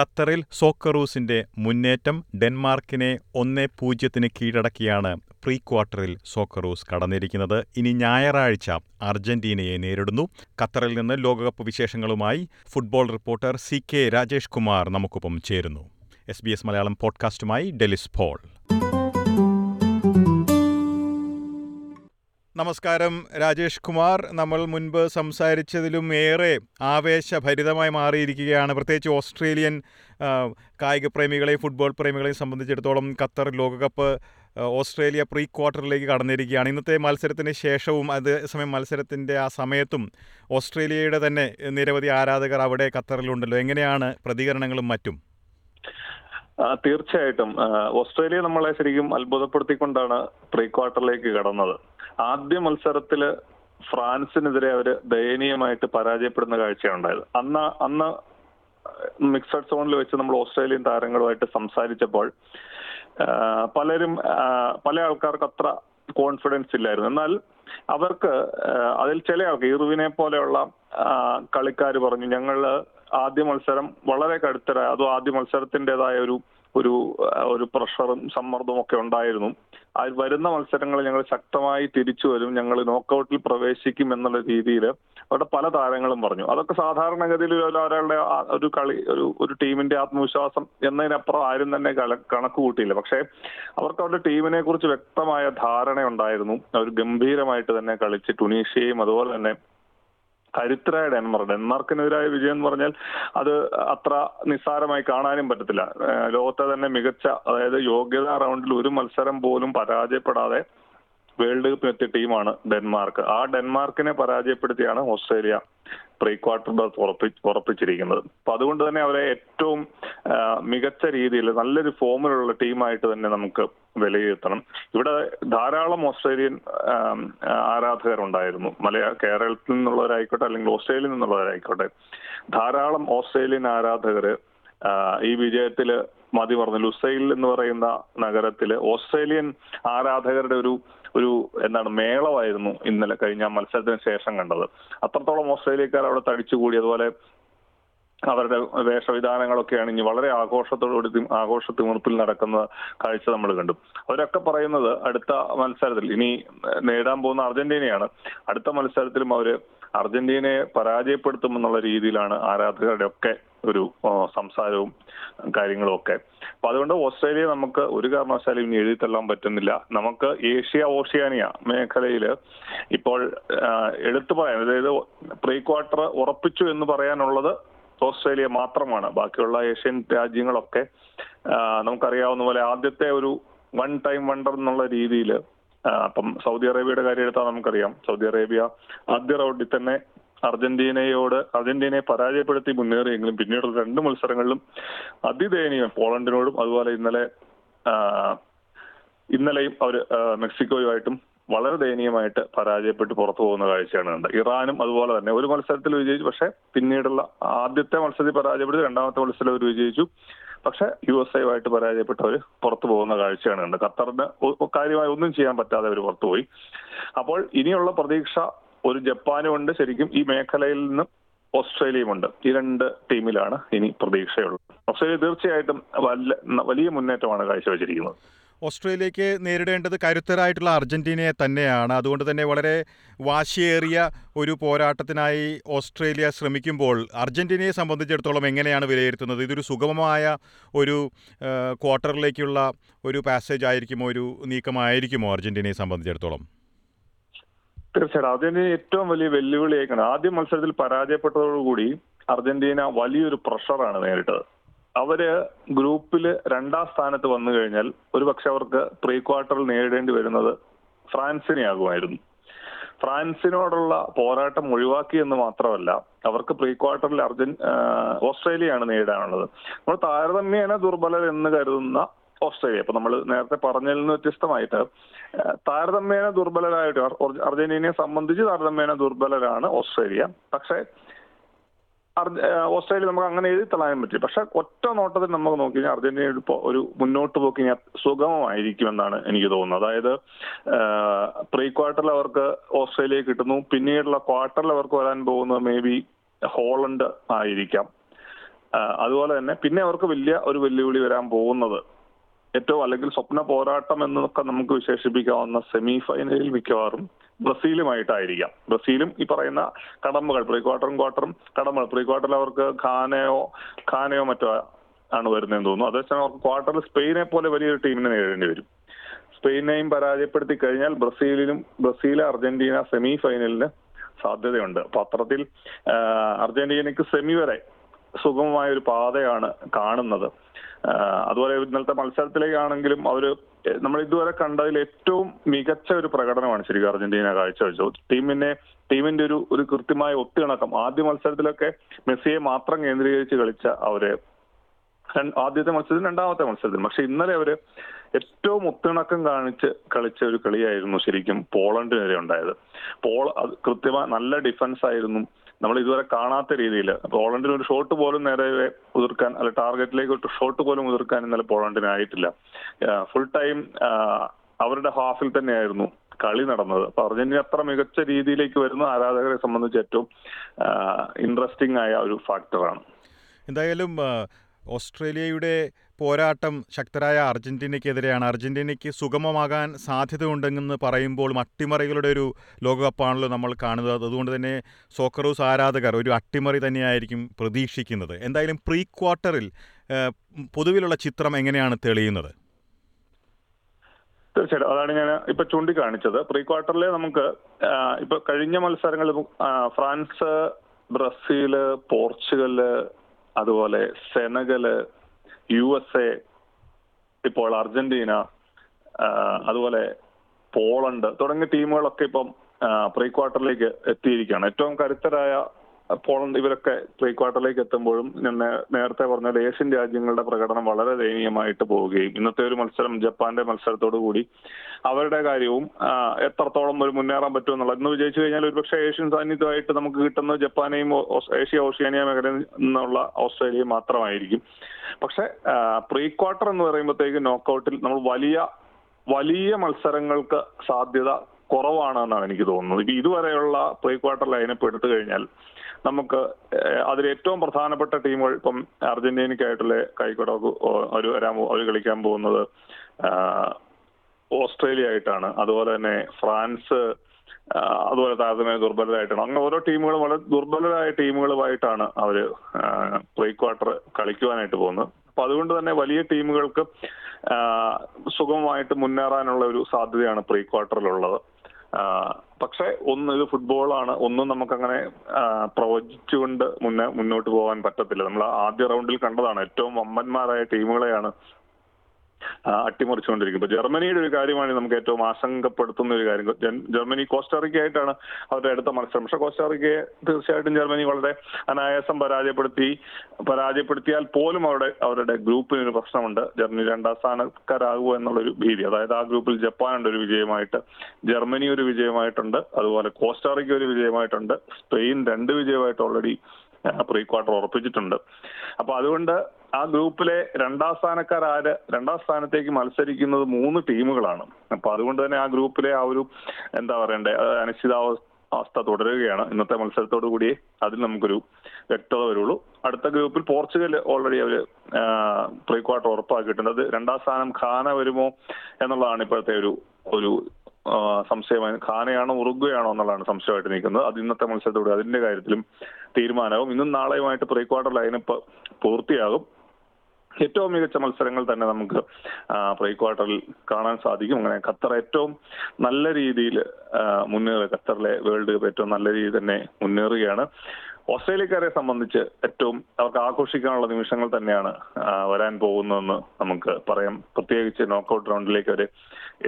ഖത്തറിൽ സോക്കറൂസിന്റെ മുന്നേറ്റം ഡെൻമാർക്കിനെ ഒന്നേ പൂജ്യത്തിന് കീഴടക്കിയാണ് പ്രീ ക്വാർട്ടറിൽ സോക്കറൂസ് കടന്നിരിക്കുന്നത്. ഇനി ഞായറാഴ്ച അർജന്റീനയെ നേരിടുന്നു. ഖത്തറിൽ നിന്ന് ലോകകപ്പ് വിശേഷങ്ങളുമായി football reporter C K Rajesh Kumar നമുക്കൊപ്പം ചേരുന്നു. എസ് ബി എസ് മലയാളം പോഡ്കാസ്റ്റുമായി ഡെലിസ് നമസ്കാരം. രാജേഷ് കുമാർ. നമ്മൾ മുൻപ് സംസാരിച്ചതിലും ഏറെ ആവേശഭരിതമായി മാറിയിരിക്കുകയാണ്. പ്രത്യേകിച്ച് ഓസ്ട്രേലിയൻ കായിക പ്രേമികളെയും ഫുട്ബോൾ പ്രേമികളെയും സംബന്ധിച്ചിടത്തോളം ഖത്തർ ലോകകപ്പ് ഓസ്ട്രേലിയ പ്രീ ക്വാർട്ടറിലേക്ക് കടന്നിരിക്കുകയാണ്. ഇന്നത്തെ മത്സരത്തിന് ശേഷവും അതേസമയം മത്സരത്തിന്റെ ആ സമയത്തും ഓസ്ട്രേലിയയുടെ തന്നെ നിരവധി ആരാധകർ അവിടെ ഖത്തറിലുണ്ടല്ലോ. എങ്ങനെയാണ് പ്രതികരണങ്ങളും മറ്റും? തീർച്ചയായിട്ടും. ഓസ്ട്രേലിയ നമ്മളെ ശരിക്കും അത്ഭുതപ്പെടുത്തിക്കൊണ്ടാണ് പ്രീ ക്വാർട്ടറിലേക്ക് കടന്നത്. ആദ്യ മത്സരത്തിൽ ഫ്രാൻസിനെതിരെ അവർ ദയനീയമായിട്ട് പരാജയപ്പെടുന്ന കാഴ്ചയുണ്ടായത് അന്ന് അന്ന് മിക്സഡ് സോണിൽ വെച്ച് നമ്മൾ ഓസ്ട്രേലിയൻ താരങ്ങളുമായിട്ട് സംസാരിച്ചപ്പോൾ പലരും പല ആൾക്കാർക്ക് അത്ര കോൺഫിഡൻസ് ഇല്ലായിരുന്നു. എന്നാൽ അവർക്ക് അതിൽ ചില ആൾക്ക് ഇറുവിനെ പോലെയുള്ള കളിക്കാർ പറഞ്ഞു ഞങ്ങൾ ആദ്യ മത്സരം വളരെ കടുത്തരായ അതും ആദ്യ മത്സരത്തിന്റെതായ ഒരു ഒരു ഒരു പ്രഷറും സമ്മർദ്ദവും ഒക്കെ ഉണ്ടായിരുന്നു. ആ വരുന്ന മത്സരങ്ങളിൽ ഞങ്ങൾ ശക്തമായി തിരിച്ചു വരും ഞങ്ങൾ നോക്കൗട്ടിൽ പ്രവേശിക്കും എന്നുള്ള രീതിയിൽ അവിടെ പല താരങ്ങളും പറഞ്ഞു. അതൊക്കെ സാധാരണഗതിയിൽ ഒരാളുടെ ഒരു കളി ഒരു ഒരു ടീമിന്റെ ആത്മവിശ്വാസം എന്നതിനപ്പുറം ആരും തന്നെ കണക്ക് കൂട്ടിയില്ല. പക്ഷേ അവർക്ക് അവരുടെ ടീമിനെ കുറിച്ച് വ്യക്തമായ ധാരണ ഉണ്ടായിരുന്നു അവർ ഗംഭീരമായിട്ട് തന്നെ കളിച്ച് ടുണീഷ്യയും അതുപോലെ തന്നെ കരുത്തരായ ഡെൻമാർക്ക്. ഡെൻമാർക്കിനെതിരായ വിജയം എന്ന് പറഞ്ഞാൽ അത് അത്ര നിസ്സാരമായി കാണാനും പറ്റത്തില്ല. ലോകത്തെ തന്നെ മികച്ച അതായത് യോഗ്യതാ റൗണ്ടിൽ ഒരു മത്സരം പോലും പരാജയപ്പെടാതെ വേൾഡ് കപ്പിനെത്തിയ ടീമാണ് ഡെൻമാർക്ക്. ആ ഡെൻമാർക്കിനെ പരാജയപ്പെടുത്തിയാണ് ഓസ്ട്രേലിയ പ്രീ ക്വാർട്ടർ ബർത്ത് ഉറപ്പി ഉറപ്പിച്ചിരിക്കുന്നത്. അപ്പൊ അതുകൊണ്ട് തന്നെ അവരെ ഏറ്റവും മികച്ച രീതിയിൽ നല്ലൊരു ഫോമിലുള്ള ടീമായിട്ട് തന്നെ നമുക്ക് വിലയിരുത്തണം. ഇവിടെ ധാരാളം ഓസ്ട്രേലിയൻ ആരാധകരുണ്ടായിരുന്നു. മലയാ കേരളത്തിൽ നിന്നുള്ളവരായിക്കോട്ടെ അല്ലെങ്കിൽ ഓസ്ട്രേലിയയിൽ നിന്നുള്ളവരായിക്കോട്ടെ. ധാരാളം ഓസ്ട്രേലിയൻ ആരാധകര് ഈ വിജയത്തിൽ മതി പറഞ്ഞു ലുസൈൽ എന്ന് പറയുന്ന നഗരത്തിൽ ഓസ്ട്രേലിയൻ ആരാധകരുടെ ഒരു ഒരു എന്താണ് മേളമായിരുന്നു ഇന്നലെ കഴിഞ്ഞ മത്സരത്തിന് ശേഷം കണ്ടത്. അത്രത്തോളം ഓസ്ട്രേലിയക്കാർ അവിടെ തടിച്ചുകൂടി അതുപോലെ അവരുടെ വേഷവിധാനങ്ങളൊക്കെയാണ് ഇനി വളരെ ആഘോഷത്തോടുകൂടി ആഘോഷ തിമിർപ്പിൽ നടക്കുന്ന കാഴ്ച നമ്മൾ കണ്ടു. അവരൊക്കെ പറയുന്നത് അടുത്ത മത്സരത്തിൽ ഇനി നേടാൻ പോകുന്ന അർജന്റീനയാണ്. അടുത്ത മത്സരത്തിലും അവർ അർജന്റീനയെ പരാജയപ്പെടുത്തുമെന്നുള്ള രീതിയിലാണ് ആരാധകരുടെ ഒക്കെ ഒരു സംസാരവും കാര്യങ്ങളും ഒക്കെ. അപ്പൊ അതുകൊണ്ട് ഓസ്ട്രേലിയ നമുക്ക് ഒരു കാരണവശാലും ഇനി എഴുതി തള്ളാൻ പറ്റുന്നില്ല. നമുക്ക് ഏഷ്യ ഓഷ്യാനിയ മേഖലയിൽ ഇപ്പോൾ എടുത്തു പറയാൻ അതായത് പ്രീ ക്വാർട്ടർ ഉറപ്പിച്ചു എന്ന് പറയാനുള്ളത് ഓസ്ട്രേലിയ മാത്രമാണ്. ബാക്കിയുള്ള ഏഷ്യൻ രാജ്യങ്ങളൊക്കെ നമുക്കറിയാവുന്ന പോലെ ആദ്യത്തെ ഒരു വൺ ടൈം വണ്ടർ എന്നുള്ള രീതിയിൽ അപ്പം സൗദി അറേബ്യയുടെ കാര്യം എടുത്താൽ നമുക്കറിയാം. സൗദി അറേബ്യ ആദ്യ റൗണ്ടിൽ തന്നെ അർജന്റീനയോട് അർജന്റീനയെ പരാജയപ്പെടുത്തി മുന്നേറിയെങ്കിലും പിന്നീടുള്ള രണ്ട് മത്സരങ്ങളിലും അതിദയനീയം പോളണ്ടിനോടും അതുപോലെ ഇന്നലെ ഇന്നലെയും അവർ മെക്സിക്കോയുമായിട്ടും വളരെ ദയനീയമായിട്ട് പരാജയപ്പെട്ട് പുറത്തു പോകുന്ന കാഴ്ചയാണ് കണ്ടത്. ഇറാനും അതുപോലെ തന്നെ ഒരു മത്സരത്തിൽ വിജയിച്ചു പക്ഷെ പിന്നീടുള്ള ആദ്യത്തെ മത്സരത്തിൽ പരാജയപ്പെടുത്തി രണ്ടാമത്തെ മത്സരത്തിൽ അവർ വിജയിച്ചു. പക്ഷെ യു എസ് എയുമായിട്ട് പരാജയപ്പെട്ടവർ പുറത്തു പോകുന്ന കാഴ്ചയാണ് കണ്ടത്. ഖത്തറിന് കാര്യമായി ഒന്നും ചെയ്യാൻ പറ്റാതെ അവർ പുറത്തുപോയി അപ്പോൾ ഇനിയുള്ള പ്രതീക്ഷ ഒരു ജപ്പാനും ഉണ്ട്. ശരിക്കും ഈ മേഖലയിൽ നിന്ന് ഓസ്ട്രേലിയയുമുണ്ട് ഈ രണ്ട് ടീമിലാണ് ഇനി പ്രതീക്ഷയുള്ളത്. ഓസ്ട്രേലിയ തീർച്ചയായിട്ടും വലിയ മുന്നേറ്റമാണ് കാഴ്ചവെച്ചിരിക്കുന്നത്. ഓസ്ട്രേലിയക്ക് നേരിടേണ്ടത് കരുത്തരായിട്ടുള്ള അർജന്റീനയെ തന്നെയാണ്. അതുകൊണ്ട് തന്നെ വളരെ വാശിയേറിയ ഒരു പോരാട്ടത്തിനായി ഓസ്ട്രേലിയ ശ്രമിക്കുമ്പോൾ അർജന്റീനയെ സംബന്ധിച്ചിടത്തോളം എങ്ങനെയാണ് വിലയിരുത്തുന്നത്? ഇതൊരു സുഗമമായ ഒരു ക്വാർട്ടറിലേക്കുള്ള ഒരു പാസേജ് ആയിരിക്കുമോ? ഒരു നീക്കമായിരിക്കുമോ അർജന്റീനയെ സംബന്ധിച്ചിടത്തോളം? തീർച്ചയായിട്ടും. അർജന്റീന ഏറ്റവും വലിയ വെല്ലുവിളിയേക്കാണ് ആദ്യ മത്സരത്തിൽ പരാജയപ്പെട്ടതോടുകൂടി അർജന്റീന വലിയൊരു പ്രഷറാണ് നേരിട്ടത്. അവർ ഗ്രൂപ്പിൽ രണ്ടാം സ്ഥാനത്ത് വന്നു കഴിഞ്ഞാൽ ഒരു പക്ഷെ അവർക്ക് പ്രീ ക്വാർട്ടറിൽ നേരിടേണ്ടി വരുന്നത് ഫ്രാൻസിനെ ആകുമായിരുന്നു ഫ്രാൻസിനോടുള്ള പോരാട്ടം ഒഴിവാക്കി എന്ന് മാത്രമല്ല അവർക്ക് പ്രീ ക്വാർട്ടറിൽ അർജൻ ഓസ്ട്രേലിയയാണ് നേരിടാനുള്ളത്. നമ്മൾ താരതമ്യേന ദുർബലർ എന്ന് കരുതുന്ന ഓസ്ട്രേലിയ. അപ്പൊ നമ്മൾ നേരത്തെ പറഞ്ഞതിൽ നിന്ന് വ്യത്യസ്തമായിട്ട് താരതമ്യേന ദുർബലരായിട്ട് അർജന്റീനയെ സംബന്ധിച്ച് താരതമ്യേന ദുർബലരാണ് ഓസ്ട്രേലിയ. പക്ഷേ ഓസ്ട്രേലിയ നമുക്ക് അങ്ങനെ എഴുതി തള്ളാൻ പറ്റില്ല പക്ഷെ ഒറ്റ നോട്ടത്തിൽ നമുക്ക് നോക്കി കഴിഞ്ഞാൽ അർജന്റീന ഒരു മുന്നോട്ട് പോക്കി സുഗമമായിരിക്കുമെന്നാണ് എനിക്ക് തോന്നുന്നത്. അതായത് പ്രീ ക്വാർട്ടറിൽ അവർക്ക് ഓസ്ട്രേലിയ കിട്ടുന്നു. പിന്നീടുള്ള ക്വാർട്ടറിൽ അവർക്ക് വരാൻ പോകുന്നത് മേ ബി ഹോളണ്ട് ആയിരിക്കാം. അതുപോലെ തന്നെ പിന്നെ അവർക്ക് വലിയ ഒരു വെല്ലുവിളി വരാൻ പോകുന്നത് ഏറ്റവും അല്ലെങ്കിൽ സ്വപ്ന പോരാട്ടം എന്നൊക്കെ നമുക്ക് വിശേഷിപ്പിക്കാവുന്ന സെമി ഫൈനലിൽ മിക്കവാറും ബ്രസീലുമായിട്ടായിരിക്കാം. ബ്രസീലും ഈ പറയുന്ന കടമ്പകൾ പ്രീ ക്വാർട്ടറും ക്വാർട്ടറും കടമ്പകൾ. പ്രീ ക്വാർട്ടറിൽ അവർക്ക് ഖാനയോ ഖാനയോ മറ്റോ ആണ് വരുന്നതെന്ന് തോന്നുന്നു. അതേസമയം അവർക്ക് ക്വാർട്ടറിൽ സ്പെയിനെ പോലെ വലിയൊരു ടീമിനെ നേരിടേണ്ടി വരും. സ്പെയിനെയും പരാജയപ്പെടുത്തി കഴിഞ്ഞാൽ ബ്രസീലിലും ബ്രസീൽ അർജന്റീന സെമി ഫൈനലിന് സാധ്യതയുണ്ട്. പത്രത്തിൽ അർജന്റീനയ്ക്ക് സെമി വരെ സുഗമമായ ഒരു പാതയാണ് കാണുന്നത്. അതുപോലെ ഇന്നലത്തെ മത്സരത്തിലേക്കാണെങ്കിലും അവർ നമ്മൾ ഇതുവരെ കണ്ടതിൽ ഏറ്റവും മികച്ച ഒരു പ്രകടനമാണ് ശരിക്കും അർജന്റീന കാഴ്ചവെച്ചത്. ടീമിനെ ടീമിന്റെ ഒരു ഒരു കൃത്യമായ ഒത്തിണക്കം ആദ്യ മത്സരത്തിലൊക്കെ മെസ്സിയെ മാത്രം കേന്ദ്രീകരിച്ച് കളിച്ച അവർ ആദ്യത്തെ മത്സരത്തിൽ രണ്ടാമത്തെ മത്സരത്തിൽ പക്ഷെ ഇന്നലെ അവർ ഏറ്റവും ഒത്തിണക്കം കാണിച്ച് കളിച്ച ഒരു കളിയായിരുന്നു ശരിക്കും പോളണ്ടിനെതിരെ ഉണ്ടായത്. പോൾ കൃത്യമായ നല്ല ഡിഫൻസ് ആയിരുന്നു നമ്മൾ ഇതുവരെ കാണാത്ത രീതിയിൽ. പോളണ്ടിന് ഒരു ഷോട്ട് പോലും നേരെ ഉതിർക്കാൻ അല്ല ടാർഗറ്റിലേക്ക് ഒരു ഷോട്ട് പോലും ഉതിർക്കാൻ ഇന്നലെ പോളണ്ടിന് ആയിട്ടില്ല. ഫുൾ ടൈം അവരുടെ ഹാഫിൽ തന്നെയായിരുന്നു കളി നടന്നത്. അപ്പൊ അർജന്റീന അത്ര മികച്ച രീതിയിലേക്ക് വരുന്ന ആരാധകരെ സംബന്ധിച്ച് ഏറ്റവും ഇൻട്രസ്റ്റിംഗ് ആയ ഒരു ഫാക്ടറാണ് എന്തായാലും ഓസ്ട്രേലിയയുടെ പോരാട്ടം ശക്തരായ അർജന്റീനയ്ക്കെതിരെയാണ്. അർജന്റീനയ്ക്ക് സുഗമമാകാൻ സാധ്യതയുണ്ടെന്ന് പറയുമ്പോൾ അട്ടിമറികളുടെ ഒരു ലോകകപ്പാണല്ലോ നമ്മൾ കാണുന്നത്. അതുകൊണ്ട് തന്നെ സോക്കറൂസ് ആരാധകർ ഒരു അട്ടിമറി തന്നെയായിരിക്കും പ്രതീക്ഷിക്കുന്നത്. എന്തായാലും പ്രീ ക്വാർട്ടറിൽ പൊതുവിലുള്ള ചിത്രം എങ്ങനെയാണ് തെളിയുന്നത്? തീർച്ചയായിട്ടും. അതാണ് ഞാൻ ഇപ്പൊ ചൂണ്ടിക്കാണിച്ചത്. പ്രീ ക്വാർട്ടറിലെ നമുക്ക് ഇപ്പൊ കഴിഞ്ഞ മത്സരങ്ങളിൽ ഫ്രാൻസ് ബ്രസീൽ പോർച്ചുഗൽ അതുപോലെ സെനഗൽ യു എസ് എ ഇപ്പോൾ അർജന്റീന അതുപോലെ പോളണ്ട് തുടങ്ങിയ ടീമുകളൊക്കെ ഇപ്പം പ്രീ ക്വാർട്ടറിലേക്ക് എത്തിയിരിക്കുകയാണ്. ഏറ്റവും കരുത്തരായ പോളണ്ട് ഇവരൊക്കെ പ്രീ ക്വാർട്ടറിലേക്ക് എത്തുമ്പോഴും ഞാൻ നേരത്തെ പറഞ്ഞ ഏഷ്യൻ രാജ്യങ്ങളുടെ പ്രകടനം വളരെ ദയനീയമായിട്ട് പോവുകയും ഇന്നത്തെ ഒരു മത്സരം ജപ്പാന്റെ മത്സരത്തോടു കൂടി അവരുടെ കാര്യവും എത്രത്തോളം ഒരു മുന്നേറാൻ പറ്റും എന്നുള്ളത്. ഇന്ന് വിജയിച്ചു കഴിഞ്ഞാൽ ഒരുപക്ഷെ ഏഷ്യൻ സാന്നിധ്യമായിട്ട് നമുക്ക് കിട്ടുന്ന ജപ്പാനെയും ഏഷ്യ ഓഷ്യാനിയ മേഖലയിൽ നിന്നുള്ള ഓസ്ട്രേലിയയും മാത്രമായിരിക്കും. പക്ഷെ പ്രീ ക്വാർട്ടർ എന്ന് പറയുമ്പോഴത്തേക്ക് നോക്കൌട്ടിൽ നമ്മൾ വലിയ വലിയ മത്സരങ്ങൾക്ക് സാധ്യത കുറവാണെന്നാണ് എനിക്ക് തോന്നുന്നത്. ഇപ്പൊ ഇതുവരെയുള്ള പ്രീ ക്വാർട്ടർ ലൈനപ്പ് എടുത്തു കഴിഞ്ഞാൽ നമുക്ക് അതിൽ ഏറ്റവും പ്രധാനപ്പെട്ട ടീമുകൾ ഇപ്പം അർജന്റീനയ്ക്കായിട്ടുള്ള കൈക്കോട അവർ വരാൻ അവർ കളിക്കാൻ പോകുന്നത് ഓസ്ട്രേലിയ ആയിട്ടാണ് അതുപോലെ തന്നെ ഫ്രാൻസ് അതുപോലെ താരതമ്യ ദുർബലരായിട്ടാണ്. അങ്ങനെ ഓരോ ടീമുകളും വളരെ ദുർബലരായ ടീമുകളുമായിട്ടാണ് അവർ പ്രീ ക്വാർട്ടർ കളിക്കുവാനായിട്ട് പോകുന്നത്. അപ്പൊ അതുകൊണ്ട് തന്നെ വലിയ ടീമുകൾക്ക് സുഗമമായിട്ട് മുന്നേറാനുള്ള ഒരു സാധ്യതയാണ് പ്രീ ക്വാർട്ടറിലുള്ളത്. പക്ഷെ ഒന്ന് ഇത് ഫുട്ബോളാണ്. ഒന്നും നമുക്കങ്ങനെ പ്രവചിച്ചുകൊണ്ട് മുന്നേ മുന്നോട്ട് പോകാൻ പറ്റത്തില്ല. നമ്മൾ ആദ്യ റൗണ്ടിൽ കണ്ടതാണ് ഏറ്റവും വമ്പന്മാരായ ടീമുകളെയാണ് അട്ടിമറിച്ചുകൊണ്ടിരിക്കും. ഇപ്പൊ ജർമ്മനിയുടെ ഒരു കാര്യമാണ് നമുക്ക് ഏറ്റവും ആശങ്കപ്പെടുത്തുന്ന ഒരു കാര്യം. ജർമ്മനി കോസ്റ്റാറിക്കയായിട്ടാണ് അവരുടെ അടുത്ത മത്സരം. പക്ഷെ കോസ്റ്റാറിക്കയെ തീർച്ചയായിട്ടും ജർമ്മനി വളരെ അനായാസം പരാജയപ്പെടുത്തി പരാജയപ്പെടുത്തിയാൽ പോലും അവരുടെ അവരുടെ ഗ്രൂപ്പിന് ഒരു പ്രശ്നമുണ്ട്. ജർമ്മനി രണ്ടാം സ്ഥാനക്കാരാകുമോ എന്നുള്ളൊരു ഭീതി. അതായത് ആ ഗ്രൂപ്പിൽ ജപ്പാനുണ്ട് ഒരു വിജയമായിട്ട് ജർമ്മനി ഒരു വിജയമായിട്ടുണ്ട് അതുപോലെ കോസ്റ്റാറിക്ക ഒരു വിജയമായിട്ടുണ്ട്. സ്പെയിൻ രണ്ട് വിജയമായിട്ട് ഓൾറെഡി പ്രീ ക്വാർട്ടർ ഉറപ്പിച്ചിട്ടുണ്ട്. അപ്പൊ അതുകൊണ്ട് ആ ഗ്രൂപ്പിലെ രണ്ടാം സ്ഥാനക്കാരാര് രണ്ടാം സ്ഥാനത്തേക്ക് മത്സരിക്കുന്നത് മൂന്ന് ടീമുകളാണ്. അപ്പൊ അതുകൊണ്ട് തന്നെ ആ ഗ്രൂപ്പിലെ ആ ഒരു എന്താ പറയണ്ടേ അനിശ്ചിതാവസ്ഥ അവസ്ഥ തുടരുകയാണ്. ഇന്നത്തെ മത്സരത്തോടു കൂടി അതിൽ നമുക്കൊരു വ്യക്തത വരുള്ളൂ. അടുത്ത ഗ്രൂപ്പിൽ പോർച്ചുഗൽ ഓൾറെഡി അവർ പ്രീ ക്വാർട്ടർ ഉറപ്പാക്കിയിട്ടുണ്ട്. അത് രണ്ടാം സ്ഥാനം ഖാന വരുമോ എന്നുള്ളതാണ് ഇപ്പോഴത്തെ ഒരു ഒരു സംശയമായി. ഖാനയാണോ ഉറുഗ്വയാണോ എന്നുള്ളതാണ് സംശയമായിട്ട് നിൽക്കുന്നത്. അത് ഇന്നത്തെ മത്സരത്തോടെ അതിന്റെ കാര്യത്തിലും തീരുമാനമാവും ഇന്നും നാളെയുമായിട്ട് പ്രീ ക്വാർട്ടർ ലൈനപ്പ് പൂർത്തിയാകും. ഏറ്റവും മികച്ച മത്സരങ്ങൾ തന്നെ നമുക്ക് പ്രീ ക്വാർട്ടറിൽ കാണാൻ സാധിക്കും. അങ്ങനെ ഖത്തർ ഏറ്റവും നല്ല രീതിയിൽ മുന്നേറുക ഖത്തറിലെ വേൾഡ് കപ്പ് ഏറ്റവും നല്ല രീതിയിൽ തന്നെ മുന്നേറുകയാണ്. ഓസ്ട്രേലിയക്കാരെ സംബന്ധിച്ച് ഏറ്റവും അവർക്ക് ആഘോഷിക്കാനുള്ള നിമിഷങ്ങൾ തന്നെയാണ് വരാൻ പോകുന്നതെന്ന് നമുക്ക് പറയാം. പ്രത്യേകിച്ച് നോക്കൌട്ട് റൗണ്ടിലേക്ക് അവർ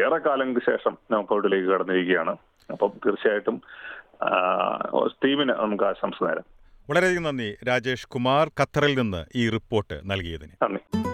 ഏറെക്കാലങ്ങൾക്ക് ശേഷം നോക്കൌട്ടിലേക്ക് കടന്നിരിക്കുകയാണ്. അപ്പം തീർച്ചയായിട്ടും ടീമിന് നമുക്ക് ആശംസ നേരം. വളരെയധികം നന്ദി രാജേഷ് കുമാർ ഖത്തറിൽ നിന്ന് ഈ റിപ്പോർട്ട് നൽകിയതിന്. നന്ദി.